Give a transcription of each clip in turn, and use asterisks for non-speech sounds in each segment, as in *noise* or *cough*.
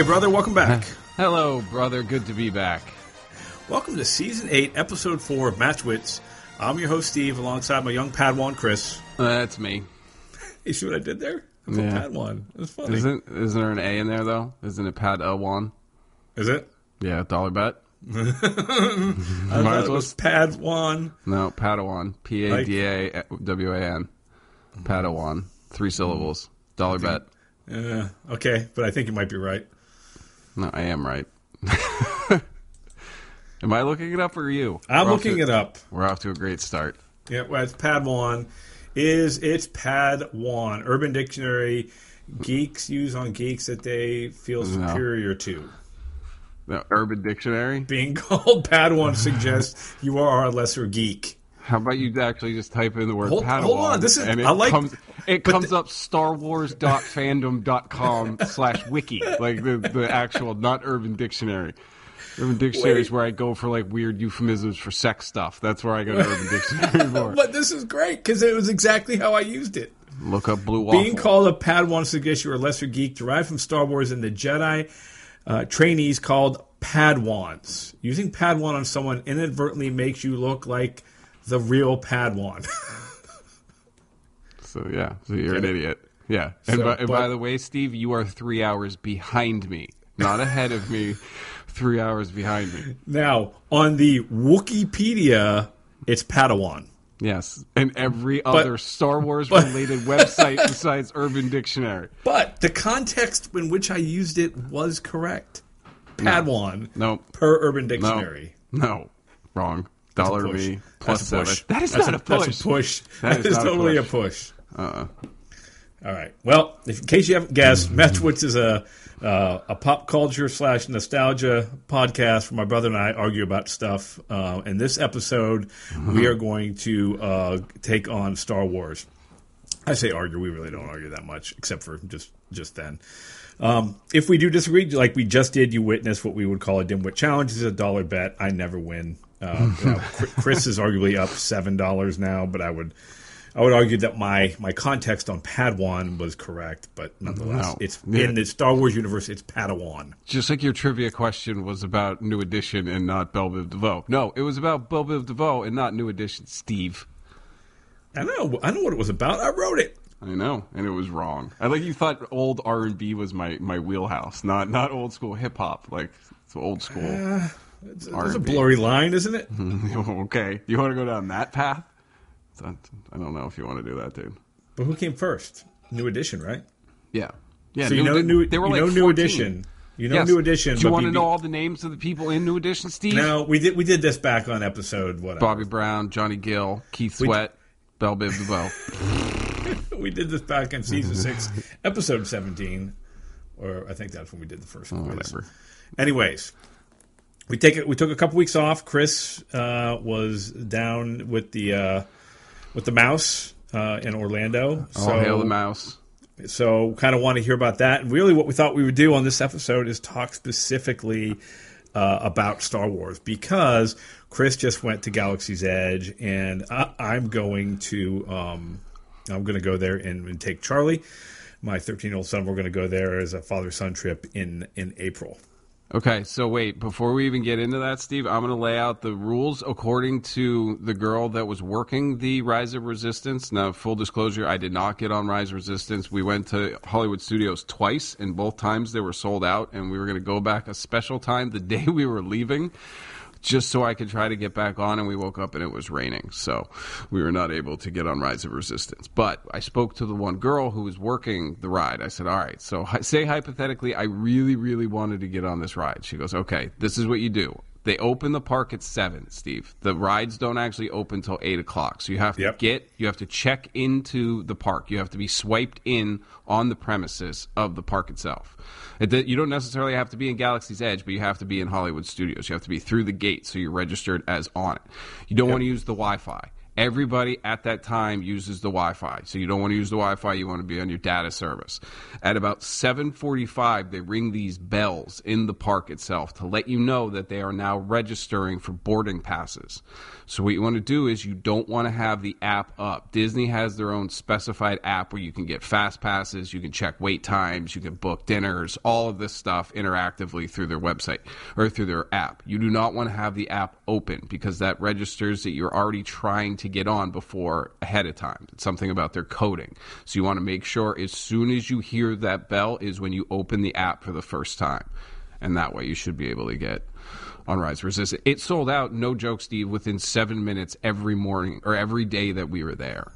Hey, brother, welcome back. *laughs* Hello, brother. Good to be back. welcome to Season 8, Episode 4 of Match Wits. I'm your host, Steve, alongside my young Padawan, Chris. That's me. *laughs* You see what I did there? I put Yeah. Padawan. Was funny. Isn't isn't there an A in there though? Isn't it Pad A? Is it? Yeah, dollar bet. *laughs* I Might thought as it well- was Padawan. No, Padawan. P A D A W A N. Padawan. Three syllables. Dollar bet. Uh, okay, but I think you might be right. No, I am right. *laughs* am I looking it up or are you? I'm We're looking to- it up. We're off to a great start. Yeah, well, it's Padawan. Is it's Padawan? Urban Dictionary. Geeks use on geeks that they feel No. superior to. The Urban Dictionary. Being called *laughs* Padawan suggests you are a lesser geek. How about you actually just type in the word Hold- Padawan? hold on, this is- I like- comes, it comes the- up starwars.fandom.com *laughs* slash wiki, like the, the actual, not Urban Dictionary. Urban Dictionary is where I go for like weird euphemisms for sex stuff. That's where I go to Urban Dictionary *laughs* for. But this is great because it was exactly how I used it. Look up Blue Waffle. Being called a Padawan suggests you're a lesser geek, derived from Star Wars and the Jedi uh, trainees called Padwans. Using Padawan on someone inadvertently makes you look like the real Padawan. *laughs* So yeah, so you're an idiot. Yeah, and, So, by, and by the way, Steve, you are three hours behind me, not ahead of me. *laughs* Three hours behind me. now, on the Wikipedia, it's Padawan. Yes, and every other Star Wars related website *laughs* besides Urban Dictionary. But the context in which I used it was correct. Padawan No, per Urban Dictionary. no, wrong. Dollar push. me plus push. seven. That is That's not a, push. That's a push. That *laughs* That is is, not a totally a push. Uh-uh. All right. Well, if, in case you haven't guessed, *laughs* Matchwits is a uh, a pop culture slash nostalgia podcast where my brother and I argue about stuff. Uh, in this episode, we are going to uh, take on Star Wars. I say argue. We really don't argue that much, except for just just then. Um, if we do disagree, like we just did, you witness what we would call a dimwit challenge. This is a dollar bet. I never win. Uh, *laughs* you know, Chris is arguably up seven dollars now, but I would, I would argue that my my context on Padawan was correct, but nonetheless, No. it's Yeah. in the Star Wars universe. It's Padawan. Just like your trivia question was about New Edition and not Bell Biv DeVoe. No, it was about Bell Biv DeVoe and not New Edition. Steve. I know. I know what it was about. I wrote it. I know, and it was wrong. I like you thought old R and B was my, my wheelhouse, not not old school hip hop. Like it's old school. Uh, it's, it's a blurry line, isn't it? *laughs* okay, you want to go down that path? I don't know if you want to do that, dude. But who came first? New Edition, right? Yeah, yeah. So you know new. They were you like know New Edition. You know Yes. New Edition. Do you want to know all the names of the people in New Edition, Steve? No, we did. We did this back on episode what? Bobby Brown, Johnny Gill, Keith Sweat, Bell Biv DeVoe. *laughs* we did this back in season six, episode seventeen, or I think that's when we did the first one. Oh, whatever. Anyways, we take it. We took a couple weeks off. Chris uh, was down with the uh, with the mouse uh, in Orlando. All so hail the mouse. so kind of want to hear about that. And really, what we thought we would do on this episode is talk specifically uh, about Star Wars because Chris just went to Galaxy's Edge, and I, I'm going to um, I'm going to go there and, and take Charlie, my 13 year old son. We're going to go there as a father son trip in in April. Okay, so wait, before we even get into that, Steve, I'm going to lay out the rules according to the girl that was working the Rise of Resistance. Now, full disclosure, I did not get on Rise of Resistance. We went to Hollywood Studios twice, and both times they were sold out, and we were going to go back a special time the *laughs* day we were leaving. Just so I could try to get back on, and we woke up and it was raining, so we were not able to get on Rise of Resistance. But I spoke to the one girl who was working the ride. I said, "All right, so say hypothetically, I really, really wanted to get on this ride." She goes, "Okay, this is what you do. They open the park at seven, Steve. The rides don't actually open till eight o'clock. So you have to Yep. get, you have to check into the park. You have to be swiped in on the premises of the park itself. It, you don't necessarily have to be in Galaxy's Edge, but you have to be in Hollywood Studios. You have to be through the gate, so you're registered as on it. You don't want to use the Wi-Fi. Everybody at that time uses the Wi-Fi. So you don't want to use the Wi-Fi, you want to be on your data service. At about 7:45, they ring these bells in the park itself to let you know that they are now registering for boarding passes. So what you want to do is you don't want to have the app up. Disney has their own specified app where you can get fast passes, you can check wait times, you can book dinners, all of this stuff interactively through their website or through their app. You do not want to have the app open because that registers that you're already trying to get on before ahead of time. It's something about their coding. So you want to make sure as soon as you hear that bell is when you open the app for the first time. And that way you should be able to get on Rise Resistance. It sold out, no joke, Steve, within seven minutes every morning or every day that we were there.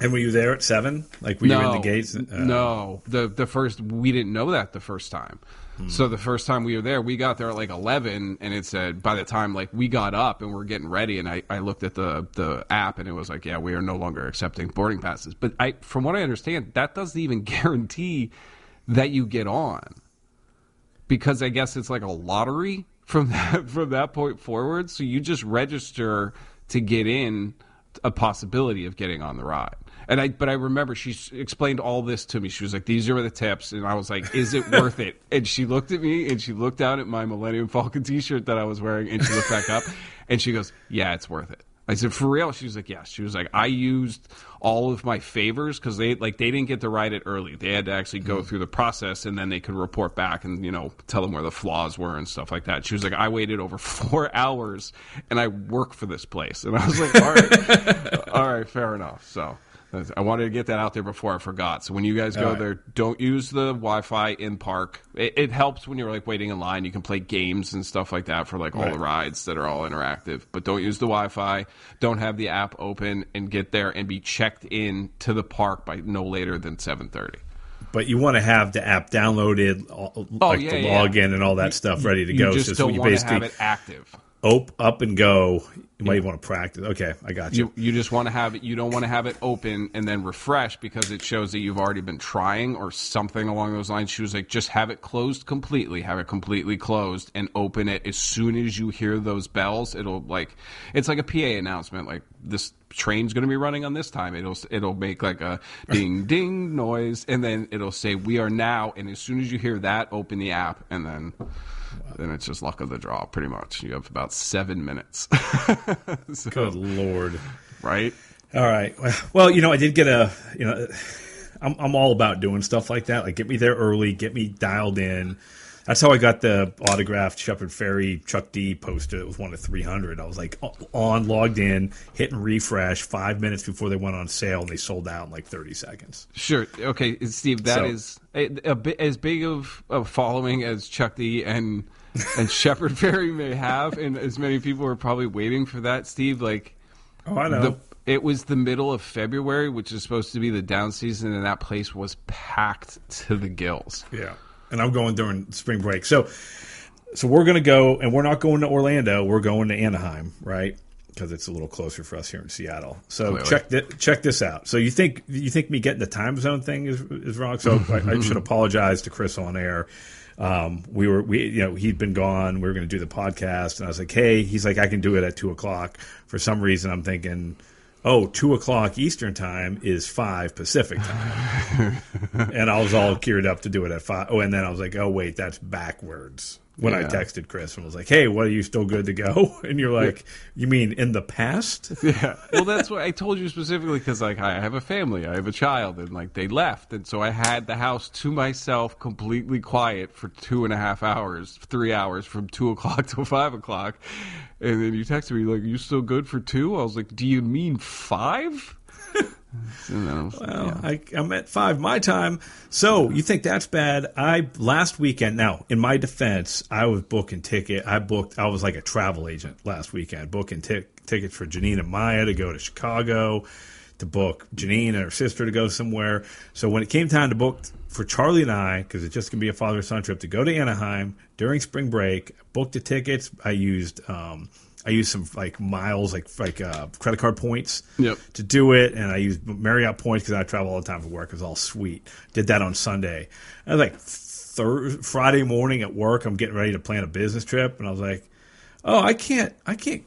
And were you there at seven? Like were no, you in the gates? Uh, no, the the first we didn't know that the first time. So the first time we were there, we got there at like eleven, and it said by the time like we got up and we're getting ready, and I, I looked at the the app, and it was like, yeah, we are no longer accepting boarding passes. But I, from what I understand, that doesn't even *laughs* guarantee that you get on, because I guess it's like a lottery from *laughs* that from that point forward. So you just register to get in a possibility of getting on the ride. And I, but I remember she explained all this to me. She was like, "These are the tips," and I was like, "Is it worth it?" *laughs* And she looked at me and she looked down at my Millennium Falcon T-shirt that I was wearing, and she looked back up, *laughs* and she goes, "Yeah, it's worth it." I said, "For real?" She was like, "Yes." She was like, "I used all of my favors because they like they didn't get to ride it early. They had to actually go mm-hmm. through the process, and then they could report back and you know tell them where the flaws were and stuff like that." She was like, "I waited over *laughs* four hours, and I work for this place," and I was like, "All right, all right, fair enough." So I wanted to get that out there before I forgot. So when you guys go right. there, don't use the Wi-Fi in park. It, it, helps when you're like waiting in line. You can play games and stuff like that for like all right. the rides that are all interactive. But don't use the Wi-Fi. Don't have the app open and get there and be checked in to the park by no later than seven thirty. But you want to have the app downloaded, oh, like yeah, the login yeah. and all that stuff ready to you go. Just so don't want to have it active op, up and go. You might even want to practice. Okay, I got you. You, you just want to have it. You don't want to have it open and then refresh because it shows that you've already been trying or something along those lines. She was like, just have it closed completely. Have it completely closed and open it as soon as you hear those bells. It'll like it's like a PA announcement. Like this train's going to be running on this time. It'll it'll make like a *laughs* ding ding noise and then it'll say we are now. And as soon as you hear that, open the app and then then it's just luck of the draw, pretty much. You have about seven minutes. *laughs* so, Good lord! Right? All right. Well, you know, I did get a. You know, I'm I'm all about doing stuff like that. Like, get me there early, get me dialed in. That's how I got the autographed Shepard Fairey Chuck D poster. It was one of 300. I was like on, logged in, hitting refresh five minutes before they went on sale, and they sold out in like 30 seconds. Sure. Okay, Steve, That so, is a, a bit, as big of a following as Chuck D and and Shepard *laughs* Fairey may have, and as many people are probably waiting for that, Steve. Like, oh, I know. The, it was the middle of February, which is supposed to be the down season, and that place was packed to the gills. Yeah, and I'm going during spring break, so so we're going to go, and we're not going to Orlando. We're going to Anaheim, right? Because it's a little closer for us here in Seattle. So Clearly. check th- check this out. So you think you think me getting the time zone thing is is wrong? So I, I should *laughs* apologize to Chris on air um, we were we you know he'd been gone. We were going to do the podcast, and I was like, hey, he's like, I can do it at two o'clock. For some reason, I'm thinking. Oh, two o'clock Eastern time is five Pacific time, *laughs* and I was all geared up to do it at five. Oh, and then I was like, "Oh, wait, that's backwards." When yeah. I texted Chris and was like, "Hey, what are you still good to go?" *laughs* And you're like, "You mean in the past?" *laughs* Yeah. Well, that's what I told you specifically because like I have a family, I have a child, and like they left, and so I had the house to myself, completely quiet for two and a half hours, three hours from two *laughs* o'clock till five o'clock, and then you texted me like, "You still good for two? I was like, "Do you mean five? Well, yeah. I, I'm at five my time. So you think that's bad? I last weekend. Now, in my defense, I was booking ticket. I booked. I was like a travel agent last weekend, booking t- tickets for Janine and Maya to go to Chicago, to book Janine and her sister to go somewhere. So when it came time to book for Charlie and I, because it's just gonna be a father son trip to go to Anaheim during spring break, booked the tickets. I used. Um, I used some like miles, like like uh, credit card points yep. to do it, and I used Marriott points because I travel all the time for work. It was all sweet. Did that on Sunday. I was like thir- Friday morning at work. I'm getting ready to plan a business trip, and I was like, "Oh, I can't, I can't,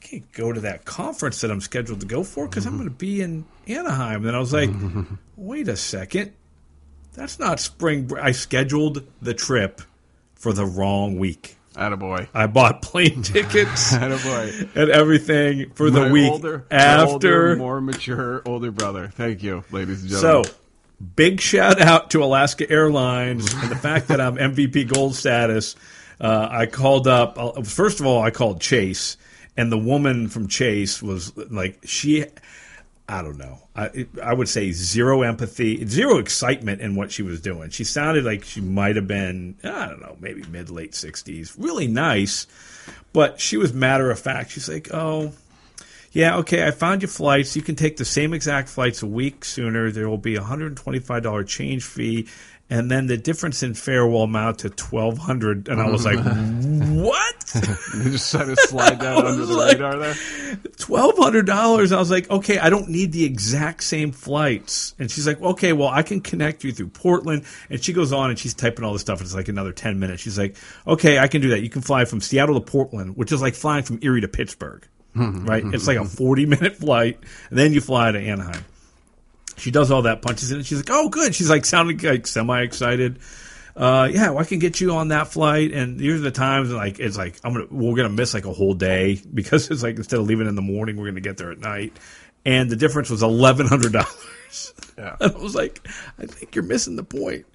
can't go to that conference that I'm scheduled to go for because I'm going to be in Anaheim. And then I was like, *laughs* wait a second, that's not spring. Break. I scheduled the trip for the wrong week. Attaboy. I bought plane *laughs* tickets Attaboy. and everything for the My week older, after. older, more mature older brother. Thank you, ladies and gentlemen. So, big shout out to Alaska Airlines and the fact that I'm MVP gold status. Uh, I called up, uh, first of all, I called Chase, and the woman from Chase was like, she, I don't know, I, I would say zero empathy, zero excitement in what she was doing. She sounded like she might have been, I don't know, maybe mid late 60s, really nice, but she was matter of fact. She's like, oh, yeah, okay, I found your flights. You can take the same exact flights a week sooner. There will be a $125 change fee, and then the difference in fare will amount to 1200 And I was like, *laughs* what? *laughs* you just trying to slide down *laughs* under the like- radar there. $1,200. I was like, okay, I don't need the exact same flights. And she's like, okay, well, I can connect you through Portland. And she goes on and she's typing all this stuff. It's like another 10 minutes. She's like, okay, I can do that. You can fly from Seattle to Portland, which is like flying from Erie to Pittsburgh, hmm. right? It's like a 40 minute flight. And then you fly to Anaheim. She does all that, punches in, and she's like, "Oh, good." She's like sounding like semi excited. Uh, yeah, well, I can get you on that flight, and these are the times. And like, it's like I'm gonna we're gonna miss like a whole day *laughs* because it's like instead of leaving in the morning, we're gonna get there at night, and the difference was eleven hundred dollars. Yeah. And *laughs* I was like, I think you're missing the point.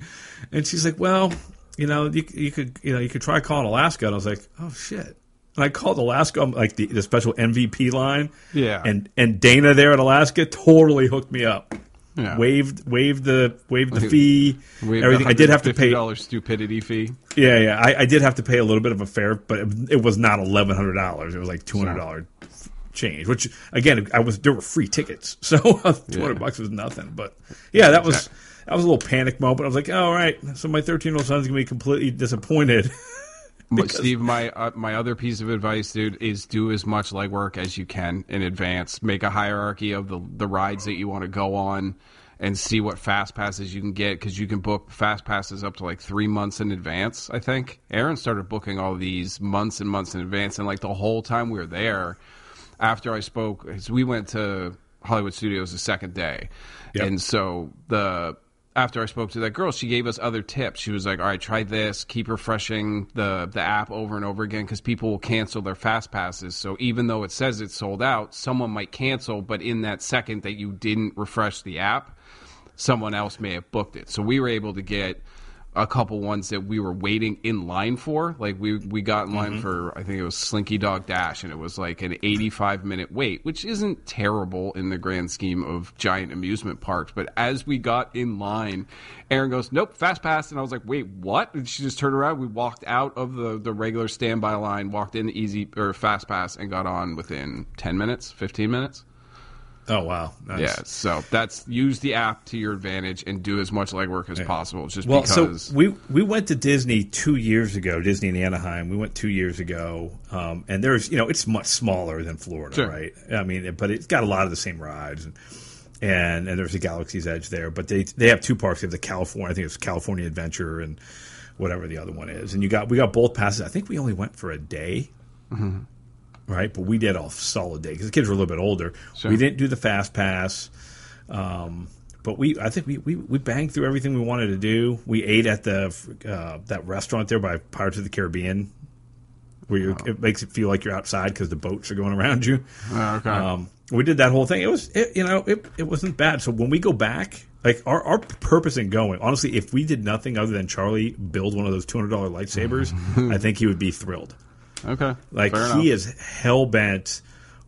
And she's like, Well, you know, you, you could you know you could try calling Alaska, and I was like, Oh shit. And I called Alaska, um, like the, the special MVP line, Yeah. and and Dana there at Alaska totally hooked me up. Yeah. Waived waived the waived the fee. We everything. I did have to pay. dollars stupidity fee. Yeah, yeah. I, I did have to pay a little bit of a fare, but it, it was not eleven hundred dollars. It was like two hundred dollar change. Which again, I was there were free tickets, *laughs* so uh, two hundred Yeah. bucks was nothing. But yeah, that was that was a little panic moment. I was like, all right, so my thirteen year old son's gonna be completely disappointed. *laughs* But Steve, my uh, my other piece of advice, dude, is do as much legwork as you can in advance. Make a hierarchy of the the rides that you want to go on, and see what fast passes you can get because you can book fast passes up to like three months in advance. I think Erin started booking all these months and months in advance, and like the whole time we were there, after I spoke, we went to Hollywood Studios the second day, Yep. and so the after I spoke to that girl, she gave us other tips. She was like, "All right, try this. Keep refreshing the the app over and over again because people will cancel their fast passes. So even though it says it's sold out, someone might cancel, but in that second that you didn't refresh the app, someone else may have booked it. So we were able to get a couple ones that we were waiting in line for. Like we we got in line mm-hmm. for I think it was Slinky Dog Dash, and it was like an 85 minute wait, which isn't terrible in the grand scheme of giant amusement parks. But as we got in line, Erin goes, "Nope, fast pass," and I was like, "Wait, what?" And she just turned around. We walked out of the the regular standby line, walked in the easy or fast pass, and got on within 10 minutes, 15 minutes. Oh wow, nice. Yeah, so that's use the app to your advantage and do as much legwork as possible. Just Well, because so we we went to Disney two years ago. Disney in Anaheim. We went two years ago, um, and there's you know it's much smaller than Florida, Sure. right? I mean, but it's got a lot of the same rides, and and, and there's a Galaxy's Edge there. But they they have two parks. They have the California, I think it's California Adventure, and whatever the other one is. And you got we got both passes. I think we only went for a day. Right, but we did a solid day because the kids were a little bit older. Sure. We didn't do the fast pass. Um, but we, I think we, we, we banged through everything we wanted to do. We ate at the uh, that restaurant there by Pirates of the Caribbean, where you it makes it feel like you're outside because the boats are going around you. Oh, okay. Um, we did that whole thing. It was, it, you know, it, it wasn't bad. So when we go back, like our, our purpose in going, honestly, if we did nothing other than Charlie build one of those two hundred dollar lightsabers, *laughs* I think he would be thrilled. Okay, Like Fair he enough. is hell bent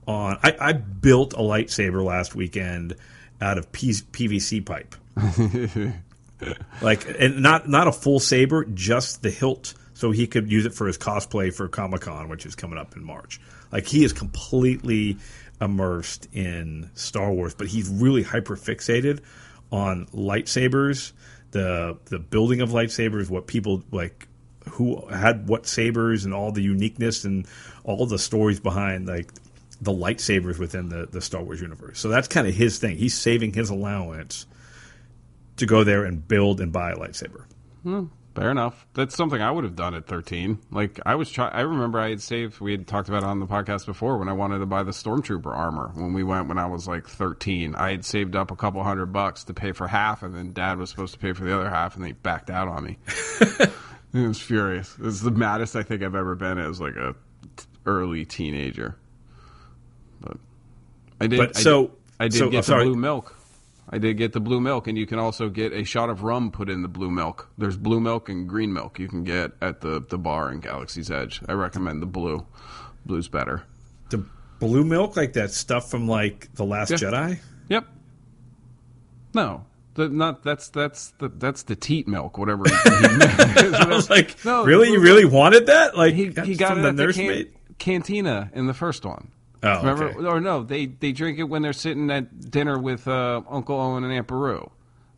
on. I, I built a lightsaber last weekend out of P, PVC pipe. *laughs* like, and not not a full saber, just the hilt, so he could use it for his cosplay for Comic Con, which is coming up in March. Like he is completely immersed in Star Wars, but he's really hyper fixated on lightsabers, the the building of lightsabers, what people like who had what sabers and all the uniqueness and all the stories behind like the lightsabers within the, the Star Wars universe. So that's kind of his thing. He's saving his allowance to go there and build and buy a lightsaber. Hmm. Fair enough. That's something I would have done at 13. Like I was try I remember I had saved we had talked about it on the podcast before when I wanted to buy the stormtrooper armor when we went when I was like 13. I had saved up a couple hundred bucks to pay for half and then dad was supposed to pay for the other half and they backed out on me. *laughs* it was furious. It was the maddest I think I've ever been as like a t- early teenager. But I did But I so- did, I did so- get the blue milk. I did get the blue milk, and you can also get a shot of rum put in the blue milk. There's blue milk and green milk you can get at the, the bar in Galaxy's Edge. I recommend the blue. Blue's better. The blue milk, like that stuff from like the Last Yeah. Jedi. Yep. No, the, not that's that's the that's the teat milk, whatever. he- he- *laughs* I was *laughs* like, No, really, you really wanted that? Like he, he got from it the at the nursemaid. can- cantina in the first one. Oh, Remember? okay. Or no, they they drink it when they're sitting at dinner with uh, Uncle Owen and Aunt Beru.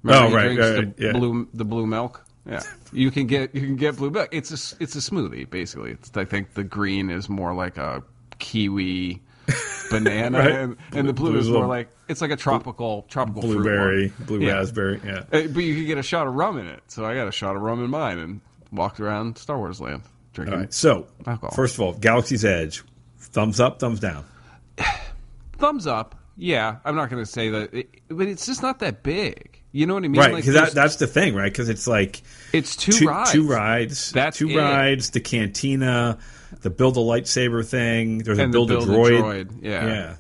Remember Oh, he right, right, the yeah. blue the blue milk. Yeah, you can get you can get blue milk. It's a it's a smoothie basically. It's, I think the green is more like a kiwi, *laughs* banana, Right. and, and the blue Blue's is more like it's like a tropical tropical Blueberry, blue Yeah. raspberry. Yeah. Uh, But you could get a shot of rum in it. So I got a shot of rum in mine and walked around Star Wars land drinking. All right. So, Alcohol. first of all, Galaxy's Edge, thumbs up, thumbs down. *sighs* thumbs up. Yeah, I'm not going to say that, it, but it's just not that big. You know what I mean? Right, Like, because that, that's the thing, right? Because it's like it's two, two rides. two rides, That's two it. rides, the cantina, the build a lightsaber thing. There's a And the build, build a a droid. droid, yeah. yeah.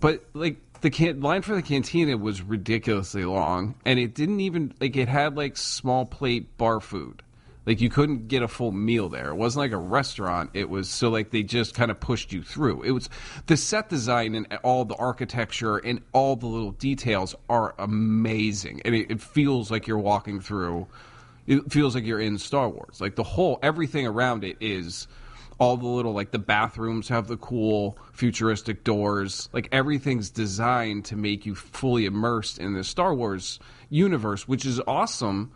But like the can- line for the cantina was ridiculously long, and it didn't even like it had like small plate bar food. Like you couldn't get a full meal there. It wasn't like a restaurant. It was so like they just kind of pushed you through. It was the set design and all the architecture and all the little details are amazing, and it, it feels like you're walking through. It feels like you're in Star Wars. Like the whole everything around it is all the little like the bathrooms have the cool futuristic doors. Like everything's designed to make you fully immersed in the star wars universe which is awesome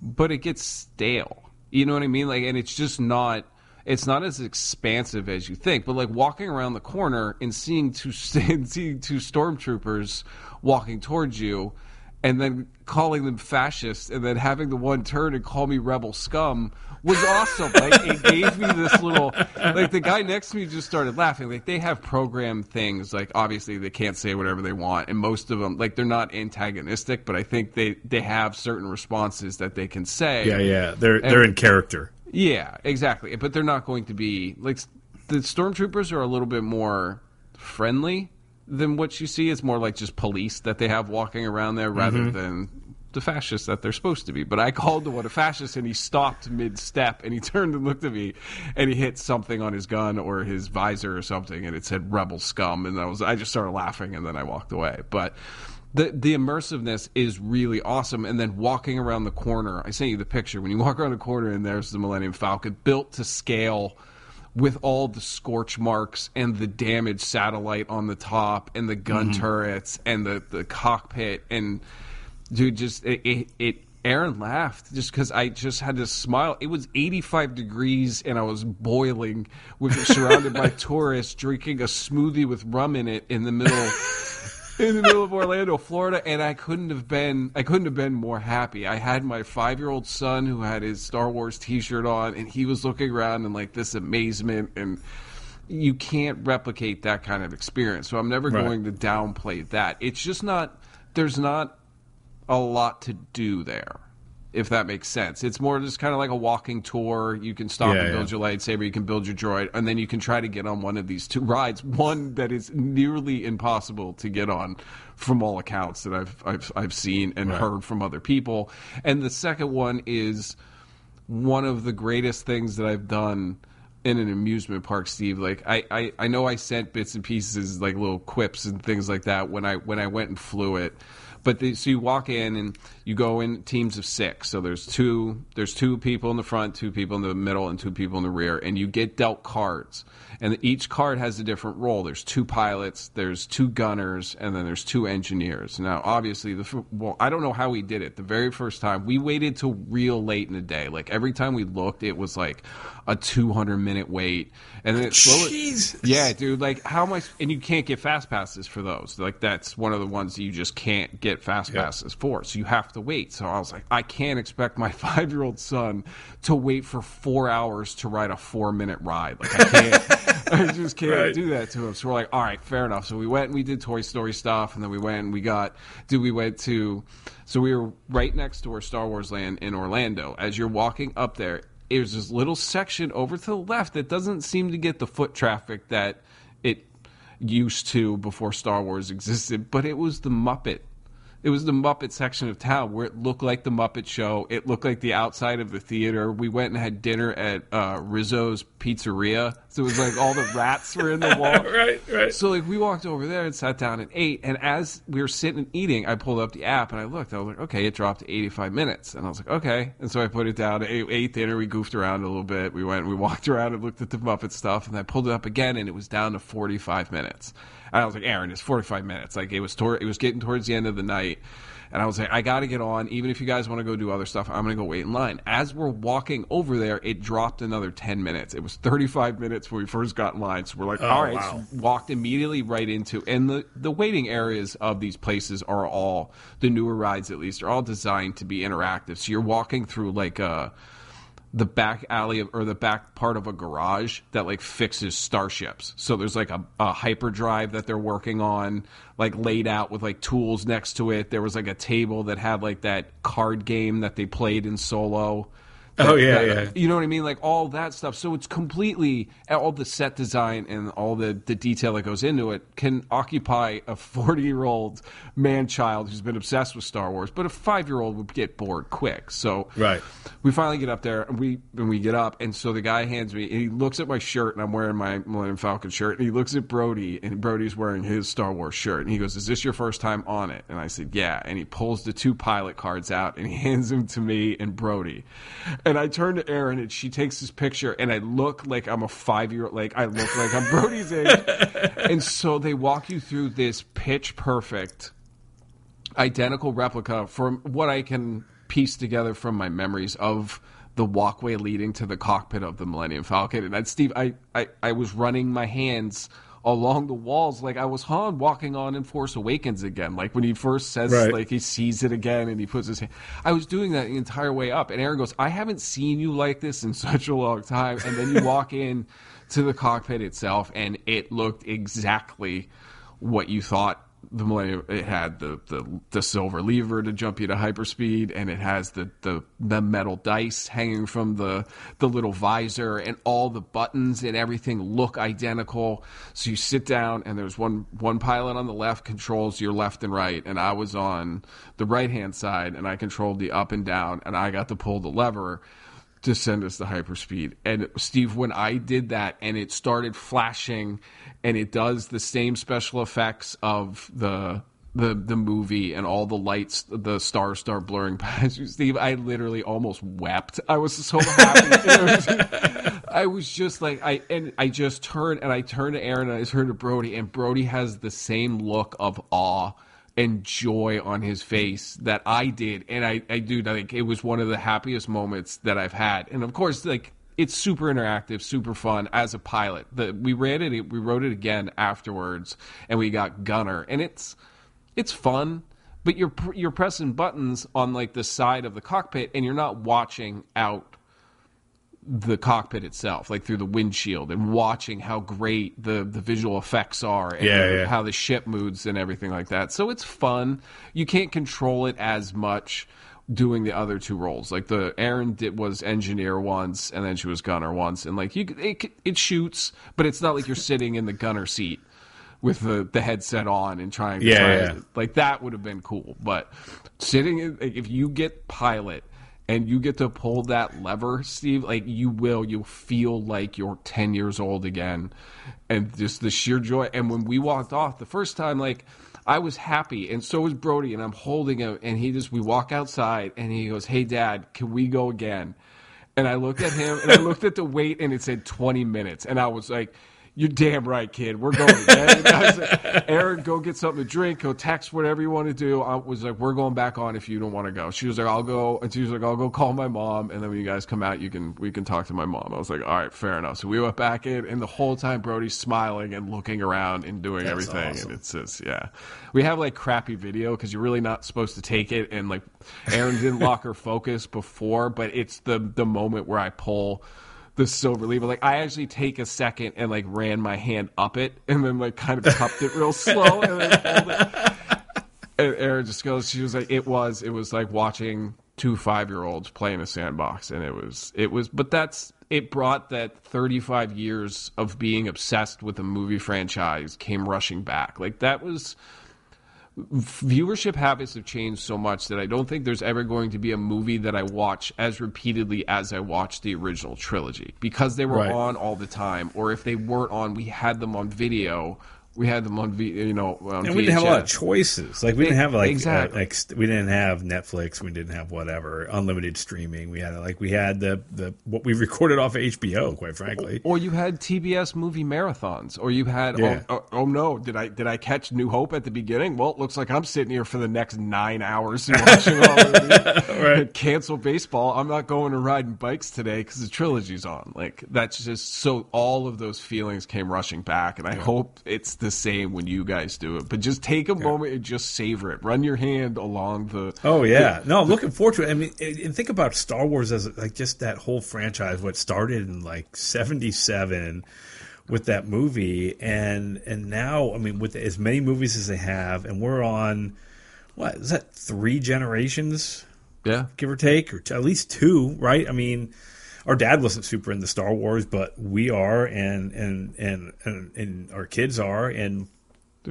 but it gets stale. You know what i mean? Like and it's just not it's not as expansive as you think. But like walking around the corner and seeing two *laughs* seeing two stormtroopers walking towards you and then calling them fascists and then having the one turn and call me rebel scum was awesome. like it gave me this little like the guy next to me just started laughing. Like they have programmed things like obviously they can't say whatever they want and most of them like they're not antagonistic, but I think they they have certain responses that they can say. Yeah, yeah. They're they're in character. Yeah, exactly. But they're not going to be like the stormtroopers are a little bit more friendly than what you see. It's more like just police that they have walking around there rather Mm-hmm. than the fascists that they're supposed to be. But I called the one a fascist and he stopped mid step and he *laughs* turned and looked at me and he hit something on his gun or his visor or something and it said rebel scum and I was I just started laughing and then I walked away. But the the immersiveness is really awesome. And then walking around the corner, I sent you the picture. When you walk around the corner and there's the Millennium Falcon built to scale with all the scorch marks and the damaged satellite on the top and the gun mm-hmm. turrets and the, the cockpit and dude just it, it, it Erin laughed just because I just had to smile. It was 85 degrees and I was boiling, with surrounded by *laughs* tourists drinking a smoothie with rum in it in the middle in the middle of Orlando, Florida, and I couldn't have been I couldn't have been more happy. I had my five year old son who had his Star Wars t shirt on and he was looking around in like this amazement and you can't replicate that kind of experience. So I'm never Right. going to downplay that. It's just not there's not a lot to do there. If that makes sense, it's more just kind of like a walking tour. You can stop Yeah, and build yeah. your lightsaber, you can build your droid, and then you can try to get on one of these two rides. One that is nearly impossible to get on, from all accounts that I've I've, I've seen and heard from other people. And the second one is one of the greatest things that I've done in an amusement park, Steve. Like I, I, I know I sent bits and pieces, like little quips and things like that when I when I went and flew it. But the, so you walk in and you go in teams of six. So there's two there's two people in the front, two people in the middle, and two people in the rear, and you get dealt cards. And each card has a different role. There's two pilots, there's two gunners, and then there's two engineers. Now, obviously, the well, I don't know how we did it. The very first time we waited till real late in the day. Like every time we looked, it was like a 200 minute wait, and then it slowly. Jesus. Yeah, dude. Like, how am I? And you can't get fast passes for those. Like, that's one of the ones you just can't get get fast passes for. So you have to wait. So I was like, I can't expect my *laughs* five year old son to wait for four hours to ride a four minute ride. Like I can't, *laughs* I just can't Right. do that to him. So we're like, all right, fair enough. So we went and we did Toy Story stuff, and then we went and we got, do we went to, so we were right next door Star Wars Land in Orlando. As you're walking up there, there's this little section over to the left that doesn't seem to get the foot traffic that it used to before Star Wars existed, but it was the Muppet. It was the Muppet section of town where it looked like the Muppet Show. It looked like the outside of the theater. We went and had dinner at uh, Rizzo's Pizzeria. So it was like all the rats were in the *laughs* wall. right, right. So like we walked over there and sat down and ate. And as we were sitting and eating, I pulled up the app and I looked. I was like, okay, it dropped to 85 minutes. And I was like, okay. And so I put it down. Ate, ate dinner. We goofed around a little bit. We went. We walked around and looked at the Muppet stuff. And I pulled it up again, and it was down to 45 minutes. I was like, Erin, it's 45 minutes. Like it was. Tor- it was getting towards the end of the night. And I was like, I got to get on. Even if you guys want to go do other stuff, I'm going to go wait in line. As we're walking over there, it dropped another 10 minutes. It was 35 minutes when we first got in line. So we're like, oh, all right, wow. so walked immediately right into and the the waiting areas of these places are all the newer rides at least are all designed to be interactive so you're walking through like a the back alley of, or the back part of a garage that like fixes starships. So there's like a, a hyperdrive that they're working on, like laid out with like tools next to it. There was like a table that had like that card game that they played in solo. Oh, yeah, That- yeah. You know what I mean? Like all that stuff. So it's completely all the set design and all the the detail that goes into it can occupy a *laughs* 40 year old man child who's been obsessed with Star Wars, but a five year old would get bored quick. So Right. we finally get up there and we and we get up and so the guy hands me and he looks at my shirt and I'm wearing my Millennium Falcon shirt and he looks at Brody and Brody's wearing his Star Wars shirt and he goes, "Is this your first time on it?" And I said, "Yeah." And he pulls the two pilot cards out and he *laughs* hands them to me and Brody. And I turn to Erin and she takes this picture and I look like I'm a 5-year-old like I look like I'm Brody's age. *laughs* and so they walk you through this pitch perfect identical replica from what I can piece together from my memories of the walkway leading to the cockpit of the Millennium Falcon. And that Steve, I, I, I was running my hands along the walls like I was Han walking on in Force Awakens again. Like when he first says Right. like he sees it again and he puts his hand I was doing that the entire way up. And Erin goes, I haven't seen you like this in *laughs* such a long time. And then you walk *laughs* in to the cockpit itself and it looked exactly what you thought the Millennium it had the, the the silver lever to jump you to hyperspeed and it has the, the the metal dice hanging from the the little visor and all the buttons and everything look identical. So you sit down and there's one one pilot on the left controls your left and right and I was on the right hand side and I controlled the up and down and I got to pull the lever to send us the hyperspeed. And Steve, when I did that and it started flashing and it does the same special effects of the the the movie and all the lights the stars start blurring *laughs* past you, Steve, I literally almost wept. I was so happy. *laughs* I was just like I and I just turned and I turned to Erin and I turned to Brody and Brody has the same look of awe and joy on his face that I did. And I, I do like it was one of the happiest moments that I've had. And of course, like it's super interactive, super fun as a pilot. The, we read it, we wrote it again afterwards, and we got Gunner, and it's it's fun. But you're you're pressing buttons on like the side of the cockpit, and you're not watching out the cockpit itself, like through the windshield, and watching how great the, the visual effects are, and Yeah, yeah. how the ship moves and everything like that. So it's fun. You can't control it as much doing the other two roles. Like the Erin did was engineer once, and then she was gunner once, and like you, it, it shoots, but it's not like you're sitting in the gunner seat with the, the headset on and trying to Yeah, try yeah. to- like that would have been cool. But sitting in, if you get pilot and you get to pull that lever, Steve, like you will, you'll feel like you're 10 years old again. And just the sheer joy. And when we walked off the first time, like I was happy and so was Brody and I'm holding him and he just, we walk outside and he goes, Hey dad, can we go again? And I looked at him and I looked at the wait and it said 20 minutes. And I was like, You're damn right, kid. We're going. again." And like, Erin, go get something to drink. Go text whatever you want to do. I was like, we're going back on if you don't want to go. She was like, I'll go. And she was like, I'll go call my mom. And then when you guys come out, you can we can talk to my mom. I was like, all right, fair enough. So we went back in, and the whole time Brody's smiling and looking around and doing That's everything. awesome. And it's just yeah. We have like crappy video because you're really not supposed to take it. And like Erin didn't lock her focus before, but it's the the moment where I pull the silver lever. Like I actually take a second and like ran my hand up it and then like kind of cupped it real slow and then pulled it. And Erin just goes, she was like, it was, it was like watching two five year olds play in a sandbox, and it was, it was, but that's it brought that 35 years of being obsessed with a movie franchise came rushing back. Like that was viewership habits have changed so much that I don't think there's ever going to be a movie that I watch as repeatedly as I watched the original trilogy because they were Right. on all the time, or if they weren't on, we had them on video. We had them on, v, you know, And we didn't have a lot of choices. Like we didn't have like Exactly. uh, we didn't have Netflix. We didn't have whatever unlimited streaming. We had like we had the the what we recorded off of HBO. Quite frankly, Or you had TBS movie marathons, or you had Yeah. oh, oh, oh no, did I did I catch New Hope at the beginning? Well, it looks like I'm sitting here for the next nine hours *laughs* watching all of. *laughs* Right. Cancel baseball. I'm not going to riding bikes today because the trilogy's on. Like that's just so. All of those feelings came rushing back, and I hope it's the same when you guys do it. But just take a moment and just savor it. Run your hand along the. Oh yeah, no, I'm looking forward to it. I mean, and and think about Star Wars as like just that whole franchise. What started in like '77 with that movie, and and now, I mean, with as many movies as they have, and we're on what is that three generations, Yeah. give or take, or t- at least two, right? I mean. Our dad wasn't super into Star Wars, but we are, and and and and, and our kids are, and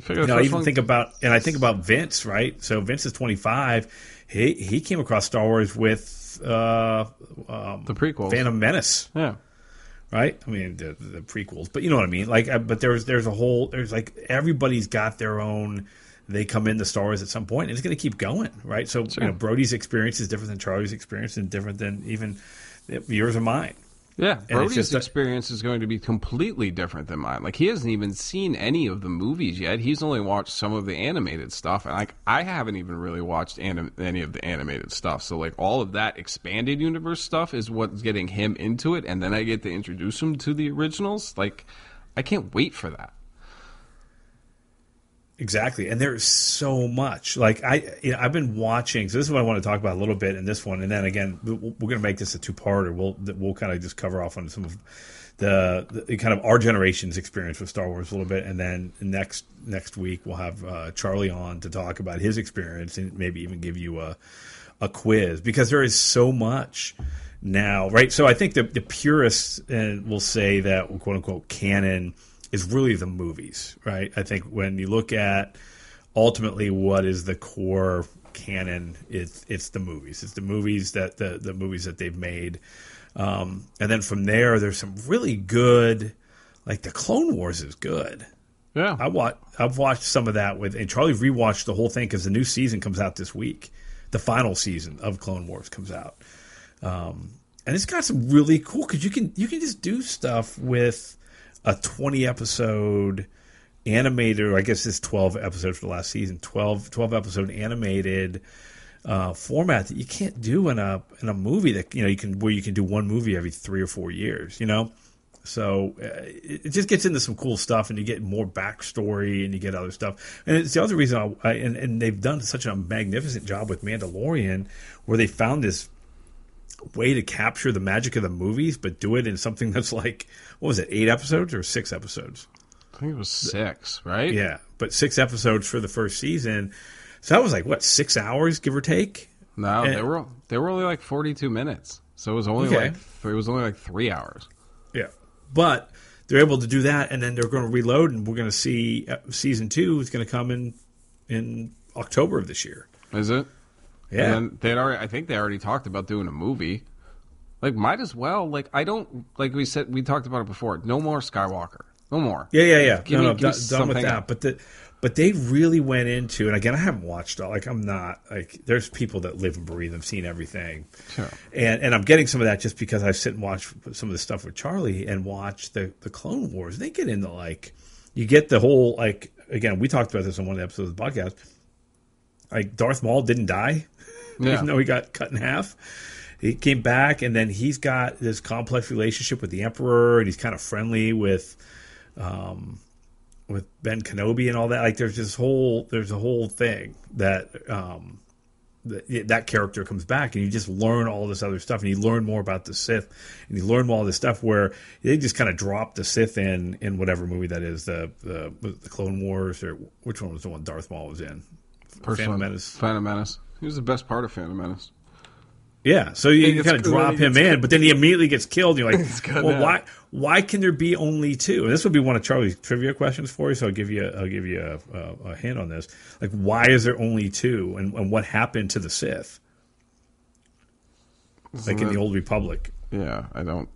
you know, I even one- think about, and I think about Vince, right? So Vince is 25. He he came across Star Wars with uh, um, the prequels. Phantom Menace, Yeah. right? I mean the, the prequels, but you know what I mean. Like, uh, but there's there's a whole there's like everybody's got their own. They come into Star Wars at some point, and it's going to keep going, right? So you know, Brody's experience is different than Charlie's experience, and different than even yours or mine. Yeah, Brody's experience is going to be completely different than mine. Like he hasn't even seen any of the movies yet. He's only watched some of the animated stuff, and like I haven't even really watched anim- any of the animated stuff. So like all of that expanded universe stuff is what's getting him into it, and then I get to introduce him to the originals. Like I can't wait for that. Exactly, and there's so much. Like I, you know, I've been watching. So this is what I want to talk about a little bit in this one, and then again, we're going to make this a two-parter. We'll we'll kind of just cover off on some of the, the kind of our generation's experience with Star Wars a little bit, and then next next week we'll have uh, Charlie on to talk about his experience and maybe even give you a a quiz because there is so much now, right? So I think the the purists uh, will say that quote unquote canon is really the movies, right? I think when you look at ultimately what is the core canon, it's it's the movies. It's the movies that the the movies that they've made, um, and then from there, there's some really good, like the Clone Wars is good. Yeah, I watch, I've watched some of that with, and Charlie rewatched the whole thing because the new season comes out this week. The final season of Clone Wars comes out, um, and it's got some really cool because you can you can just do stuff with a twenty episode animated, I guess it's twelve episodes for the last season, 12, 12 episode animated uh, format that you can't do in a in a movie that you know you can where you can do one movie every three or four years, you know. So uh, it, it just gets into some cool stuff, and you get more backstory, and you get other stuff. And it's the other reason, I, I, and, and they've done such a magnificent job with Mandalorian, where they found this way to capture the magic of the movies, but do it in something *laughs* that's like what was it, eight episodes or six episodes? I think it was six, right? Yeah, but six episodes for the first season. So that was like what six hours, give or take. No, And- they were they were only like forty two minutes, so it was only Okay. like it was only like three hours. Yeah, but they're able to do that, and then they're going to reload, and we're going to see uh, season two is going to come in in October of this year. Is it? Yeah, And then they'd already, I think they already talked about doing a movie. Like, might as well. Like, I don't, like we said, we talked about it before. No more Skywalker. No more. Yeah, yeah, yeah. Give no, me- no, done, done with that. But the but they really went into and again I haven't watched all like I'm not like there's people that live and breathe have seen everything. Sure. And and I'm getting some of that just because I sit and watch some of the stuff with Charlie and watch the the Clone Wars. They get into like you get the whole like again, we talked about this on one of the episodes of the podcast. Like Darth Maul didn't die, *laughs* Yeah. even though he got cut in half. He came back, and then he's got this complex relationship with the Emperor, and he's kind of friendly with, um, with Ben Kenobi and all that. Like, there's this whole there's a whole thing that um, that, that character comes back, and you just learn all this other stuff, and you learn more about the Sith, and you learn all this stuff where they just kind of drop the Sith in in whatever movie that is, the the, the Clone Wars, or which one was the one Darth Maul was in? First Phantom one, Menace. Phantom Menace. He was the best part of Phantom Menace. Yeah, so you, you kind of and drop him gets- in, but then he immediately gets killed. And you're like, *laughs* well, out. why? Why can there be only two? And this would be one of Charlie's trivia questions for you. So I'll give you, I'll give you a, a, a hint on this. Like, why is there only two? And, and what happened to the Sith? Like in the Old Republic, Yeah, I don't.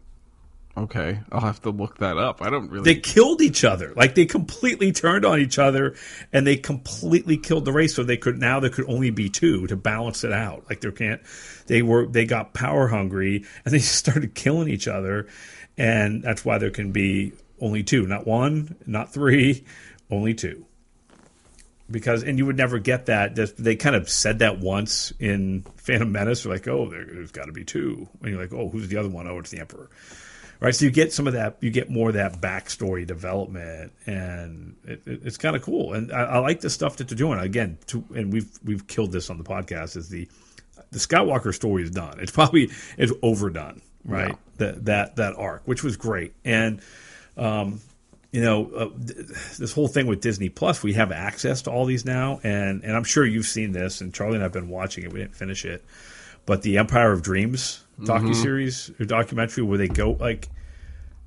Okay, I'll have to look that up. I don't really. they killed each other. Like they completely turned on each other, and they completely killed the race. So they could now there could only be two to balance it out. Like there can't. They were they got power hungry, and they *laughs* started killing each other, and that's why there can be only two, not one, not three, only two. Because and you would never get that. They kind of said that once in Phantom Menace. They're like, oh, there's got to be two, and you're like, oh, who's the other one? Oh, it's the Emperor right? So you get some of that, you get more of that backstory development, and it, it, it's kind of cool. And I, I like the stuff that they're doing. Again, to, and we've we've killed this on the podcast. Is the the Skywalker story is done. It's probably it's overdone, right? That that that arc, which was great, and um, you know, uh, th- this whole thing with Disney Plus, we have access to all these now, and and I'm sure you've seen this, and Charlie and I've been watching it. We didn't finish it, but the Empire of Dreams Mm-hmm. docu series or documentary where they go like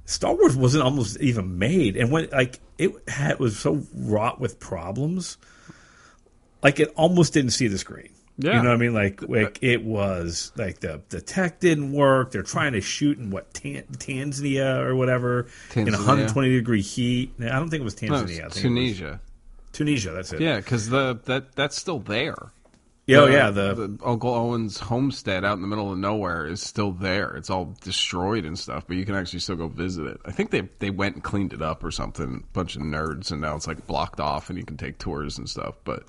Star Wars wasn't almost even made, and when like it had was so wrought with problems, like it almost didn't see the screen. Yeah. You know what I mean? Like, like it was like the the tech didn't work. They're trying to shoot in what Tan- Tanzania or whatever in 120 degree heat. I don't think it was No, Tanzania. think it was Tunisia. Tunisia. That's it. Yeah, because the that that's still there. Yeah, oh, The- yeah. The, Uncle Owen's homestead out in the middle of nowhere is still there. It's all destroyed and stuff, but you can actually still go visit it. I think they they went and cleaned it up or something. A bunch of nerds, and now it's like blocked off, and you can take tours and stuff. But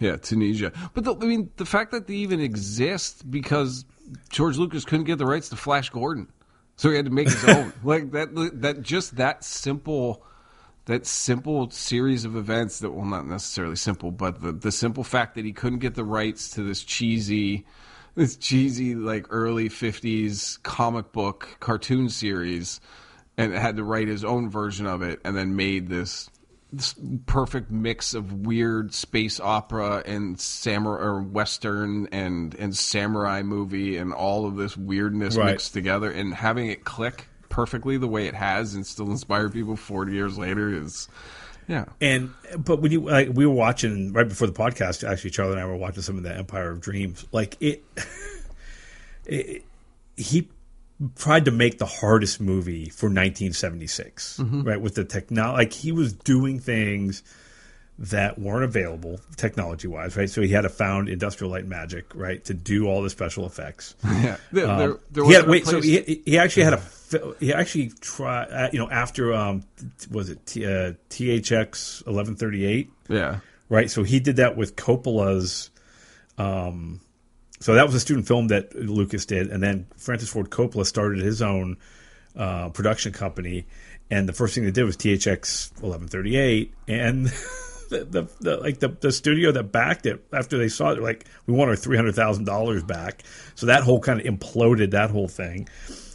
yeah, Tunisia. But the, I mean, the fact that they even exist because George Lucas couldn't get the rights to Flash Gordon, so he had to make his *laughs* own. like that. That just that simple that simple series of events that well not necessarily simple but the, the simple fact that he couldn't get the rights to this cheesy this cheesy like early 50s comic book cartoon series and had to write his own version of it and then made this this perfect mix of weird space opera and samurai or western and and samurai movie and all of this weirdness Right. mixed together and having it click perfectly the way it has and still inspire people 40 years later is yeah And but when you like we were watching right before the podcast, actually Charlie and I were watching some of the Empire of Dreams. Like it, *laughs* it he tried to make the hardest movie for 1976, mm-hmm. right? With the technology, like he was doing things that weren't available technology wise, right? So he had to found Industrial Light and Magic, right, to do all the special effects. *laughs* yeah there, Um, there, there he had, wait, so he, he actually had a he actually tried uh, you know after um was it T, uh, THX eleven thirty eight yeah right? So he did that with Coppola's. Um, so that was a student film that Lucas did, and then Francis Ford Coppola started his own uh, production company, and the first thing they did was THX eleven thirty eight, and *laughs* the, the, the like the, the studio that backed it after they saw it, like, we want our three hundred thousand dollars back. So that whole kind of imploded that whole thing.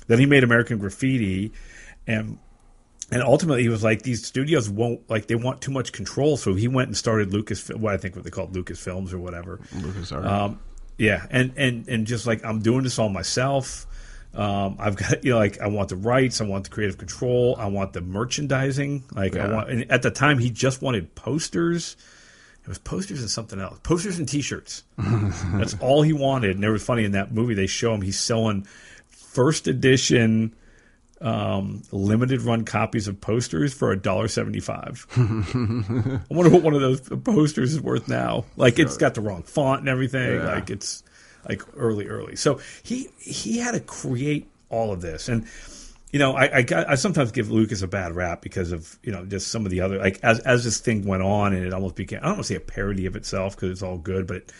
Then he made American Graffiti, and and ultimately he was like these studios won't like they want too much control so he went and started lucas what i think what they called lucas films or whatever Lucas Art. um, yeah and and and just like i'm doing this all myself um, i've got *laughs* you know like i want the rights i want the creative control i want the merchandising like i want and at the time he just wanted posters it was posters and something else posters and t-shirts *laughs* that's all he wanted and it was funny in that movie they show him he's selling first edition um, limited run copies of posters for a dollar seventy five. *laughs* I wonder what one of those posters is worth now. Like it's got the wrong font and everything. Yeah. Like it's like early, early. So he he had to create all of this, and you know, I I, I sometimes give Lucas a bad rap because of you know just some of the other like as as this thing went on and it almost became I don't want to say a parody of itself because it's all good, but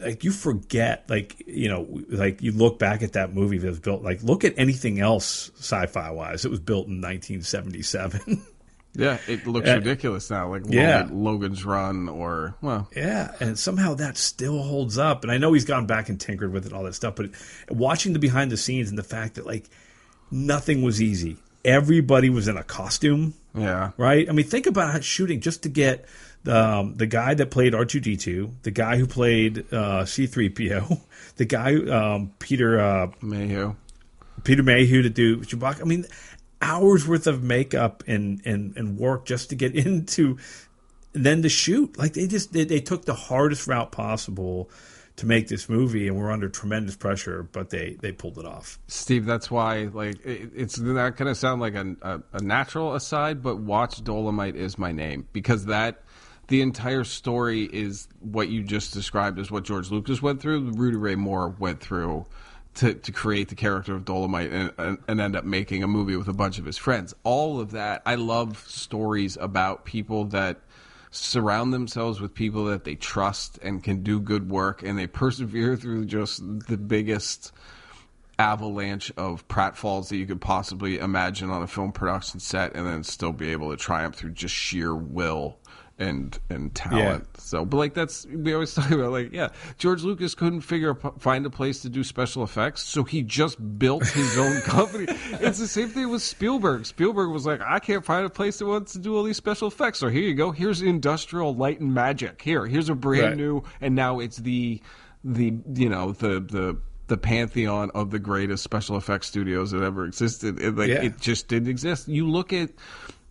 like you forget like you know like you look back at that movie that was built like look at anything else sci-fi wise. It was built in 1977 *laughs* Yeah, it looks Uh, ridiculous now, like yeah. Logan, Logan's Run or well, yeah and somehow that still holds up and i know he's gone back and tinkered with it all that stuff but watching the behind the scenes and the fact that like nothing was easy everybody was in a costume yeah, right? I mean, think about how shooting just to get um, the guy that played R two D two, the guy who played uh, C three PO, *laughs* the guy um, Peter uh, Mayhew. Peter Mayhew to do Chewbacca. I mean, hours worth of makeup and and, and work just to get *laughs* into, then to shoot. Like they just they, they took the hardest route possible to make this movie, and we're under tremendous pressure, but they they pulled it off. Steve, that's why like it, it's not to sound like a, a, a natural aside, but watch Dolemite is my name because that the entire story is what you just described as what George Lucas went through. Rudy Ray Moore went through to, to create the character of Dolemite and, and, end up making a movie with a bunch of his friends. All of that, I love stories about people that surround themselves with people that they trust and can do good work and they persevere through just the biggest avalanche of pratfalls that you could possibly imagine on a film production set and then still be able to triumph through just sheer will and and talent. So, but like that's we always *laughs* talk about like yeah, George Lucas couldn't figure find a place to do special effects, so he just built his own *laughs* company. It's the same thing with Spielberg. Spielberg was like, I can't find a place that wants to do all these special effects, so here you go. Here's industrial light and magic. Here, here's a brand Right. new, and now it's the the you know the the the pantheon of the greatest special effects studios that ever existed. It, like Yeah. it just didn't exist. You look at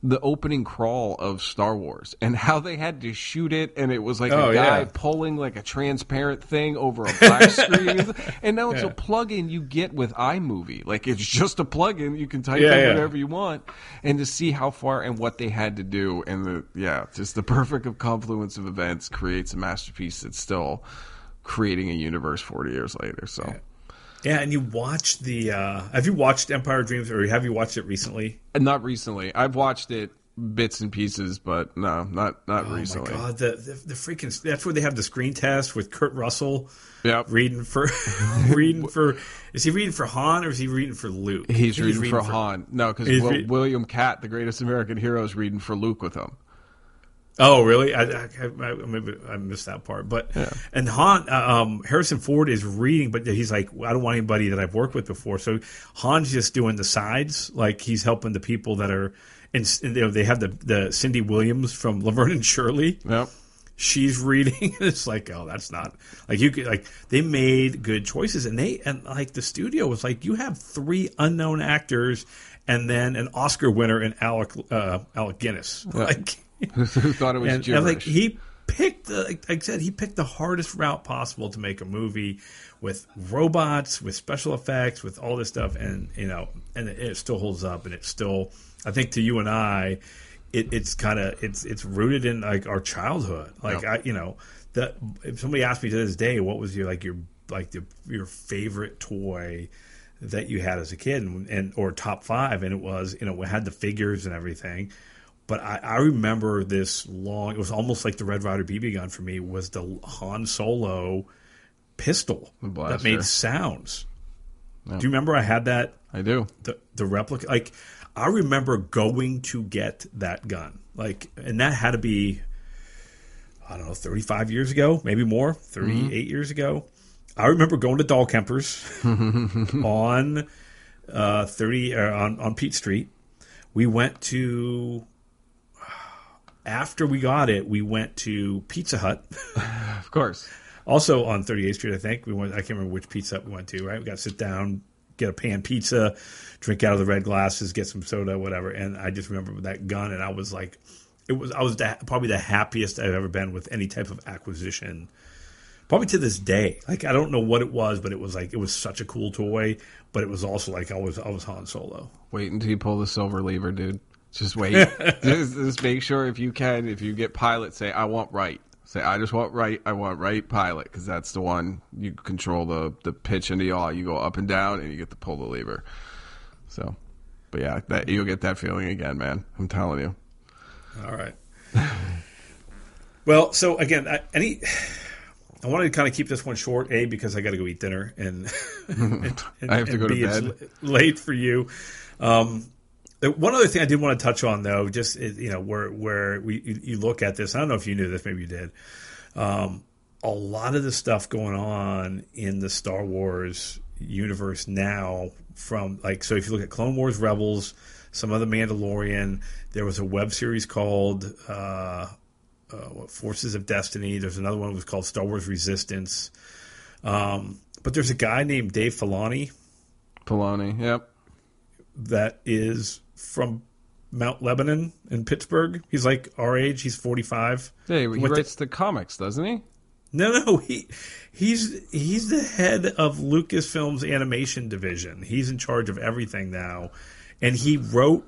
the opening crawl of Star Wars and how they had to shoot it, and it was like Oh, a guy yeah. pulling like a transparent thing over a black *laughs* screen, and now it's Yeah. a plug-in you get with iMovie. Like it's just a plug-in you can type Yeah, in whatever you want, and to see how far and what they had to do, and the yeah, just the perfect confluence of events creates a masterpiece that's still creating a universe 40 years later. So. Yeah, and you watch the. Uh, have you watched Empire Dreams, or have you watched it recently? Not recently. I've watched it bits and pieces, but no, not not Oh recently. my god, the, the the freaking that's where they have the screen test with Kurt Russell Yep. reading for *laughs* reading for is he reading for Han or is he reading for Luke? I He's reading, for, Han. No, because Will, William Katt, the greatest American hero, is reading for Luke with him. Oh, really? I, I, I, maybe I missed that part. But and Han, uh, um, Harrison Ford is reading, but he's like, I don't want anybody that I've worked with before. So Han's just doing the sides, like he's helping the people that are. And, and you know, they have the the Cindy Williams from Laverne and Shirley. Yep. she's *laughs* reading it's like oh that's not like you could like they made good choices and they and like the studio was like you have three unknown actors and then an oscar winner in alec uh alec guinness *laughs* like Who thought it was and, gibberish? like he picked the like I said he picked the hardest route possible to make a movie with robots with special effects with all this stuff. And you know and it, it still holds up. And it's still I think to you and I it, it's kind of it's it's rooted in like our childhood. Like Yeah. I you know that if somebody asked me to this day what was your like your like the, your favorite toy that you had as a kid and, and or top five? And it was you know it had the figures and everything but I, I remember this long it was almost like the red ryder bb gun for me was the han solo pistol that made sounds. Do you remember i had that? I do. the the replica like i remember going to get that gun. Like and that had to be i don't know 35 years ago maybe more 38 years ago. I remember going to Dahlkemper's *laughs* on uh 30 uh, on on Peach Street. We went to after we got it we went to Pizza Hut *laughs* Of course. also on 38th Street, I think we went. I can't remember which pizza Hut we went to. Right, we got to sit down, get a pan pizza, drink out of the red glasses, get some soda, whatever. And I just remember that gun, and I was like, it was. I was the, probably the happiest I've ever been with any type of acquisition probably to this day. Like I don't know what it was, but it was like it was such a cool toy. But it was also like I was I was Han Solo. Wait until you pull the silver lever, dude. Just wait. *laughs* just, just make sure if you can, if you get pilot, say I want right. Say I just want right. I want right pilot because that's the one you control the the pitch and the yaw. You go up and down, and you get to pull the lever. So, but yeah, that you'll get that feeling again, man. I'm telling you. All right. well, so again, I, any. I wanted to kind of keep this one short, a because I got to go eat dinner, and, *laughs* and, and *laughs* I have to go to bed. late for you. Um, one other thing I did want to touch on, though, just you know, where where we you look at this. I don't know if you knew this, maybe you did. Um, a lot of the stuff going on in the Star Wars universe now, from like so, if you look at Clone Wars, Rebels, some of the Mandalorian, there was a web series called uh, uh, Forces of Destiny. There's another one that was called Star Wars Resistance. Um, but there's a guy named Dave Filoni. Filoni, yep. That is from Mount Lebanon in Pittsburgh. He's like our age. He's 45. Yeah, he, he writes the comics, doesn't he? No, no, he he's he's the head of Lucasfilm's animation division. He's in charge of everything now, and he wrote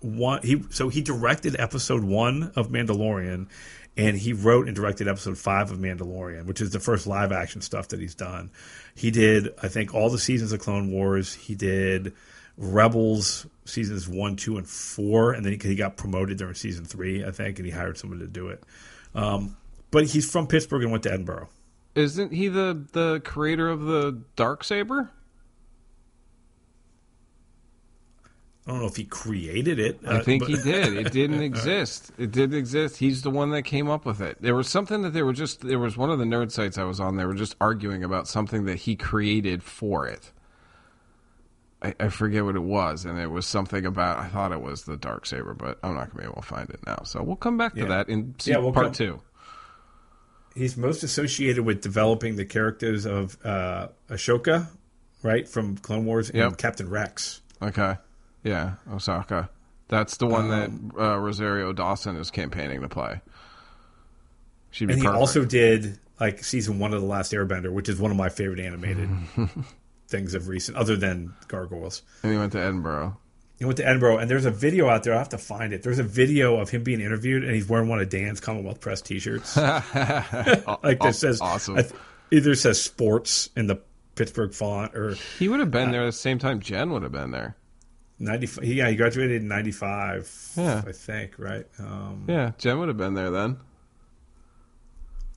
one. He so he directed episode one of Mandalorian, and he wrote and directed episode five of Mandalorian, which is the first live action stuff that he's done. He did, I think, all the seasons of Clone Wars. He did Rebels seasons one, two, and four, and then he, he got promoted during season three, I think, and he hired someone to do it. Um, but he's from Pittsburgh and went to Edinboro. Isn't he the the creator of the dark saber? I don't know if he created it. I uh, think but... he did. It didn't *laughs* exist. It didn't exist. He's the one that came up with it. There was something that they were just. There was one of the nerd sites I was on. They were just arguing about something that he created for it. I, I, forget what it was, and it was something about. I thought it was the dark saber, but I'm not going to be able to find it now. So we'll come back to yeah. that in yeah, we'll part come, two. He's most associated with developing the characters of uh, Ahsoka, right from Clone Wars, and yep. Captain Rex. Okay, yeah, Ahsoka. That's the one um, that uh, Rosario Dawson is campaigning to play. She'd be and he perfect. also did like season one of the Last Airbender, which is one of my favorite animated *laughs* things of recent, other than Gargoyles. And he went to Edinboro. He went to Edinboro, and there's a video out there. I have to find it. There's a video of him being interviewed, and he's wearing one of Dan's Commonwealth Press T-shirts, *laughs* like that says awesome. Th- either says sports in the Pittsburgh font, or he would have been uh, there at the same time. Jen would have been there. Ninety, yeah, he graduated in ninety five. Yeah, I think right. Um, yeah, Jen would have been there then.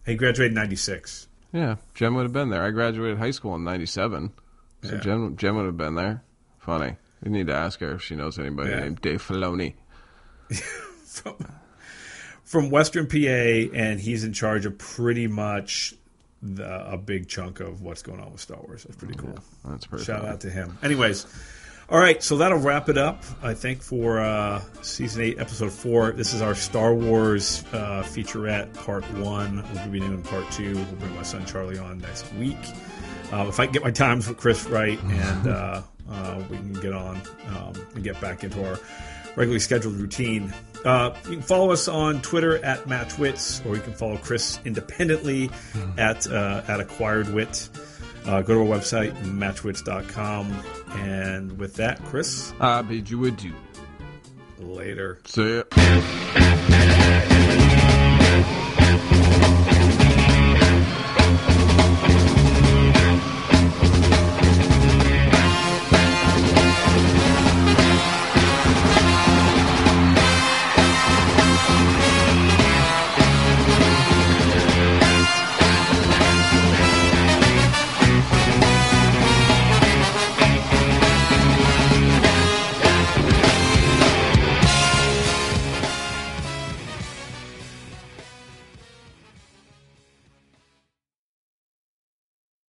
He graduated in ninety six. Yeah, Jen would have been there. I graduated high school in ninety seven. So yeah. Jen, Jen would have been there. Funny. We need to ask her if she knows anybody yeah. named Dave Filoni. *laughs* from, from Western PA, and he's in charge of pretty much the, a big chunk of what's going on with Star Wars. That's pretty cool. Yeah, that's pretty. Shout funny. out to him. Anyways. All right, so that'll wrap it up, I think, for uh, season eight, episode four. This is our Star Wars uh, featurette, part one. We'll be doing part two. We'll bring my son Charlie on next week. Uh, if I can get my times with Chris right, and uh, uh, we can get on um, and get back into our regularly scheduled routine. Uh, you can follow us on Twitter at MatchWits, or you can follow Chris independently at uh, at Acquired Wit. Uh, go to our website, matchwits.com. And with that, Chris. I bid you adieu. Later. See ya.